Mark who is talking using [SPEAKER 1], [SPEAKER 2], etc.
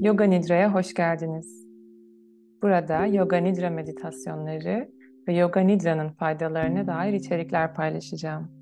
[SPEAKER 1] Yoga Nidra'ya hoş geldiniz. Burada Yoga Nidra meditasyonları ve Yoga Nidra'nın faydalarına dair içerikler paylaşacağım.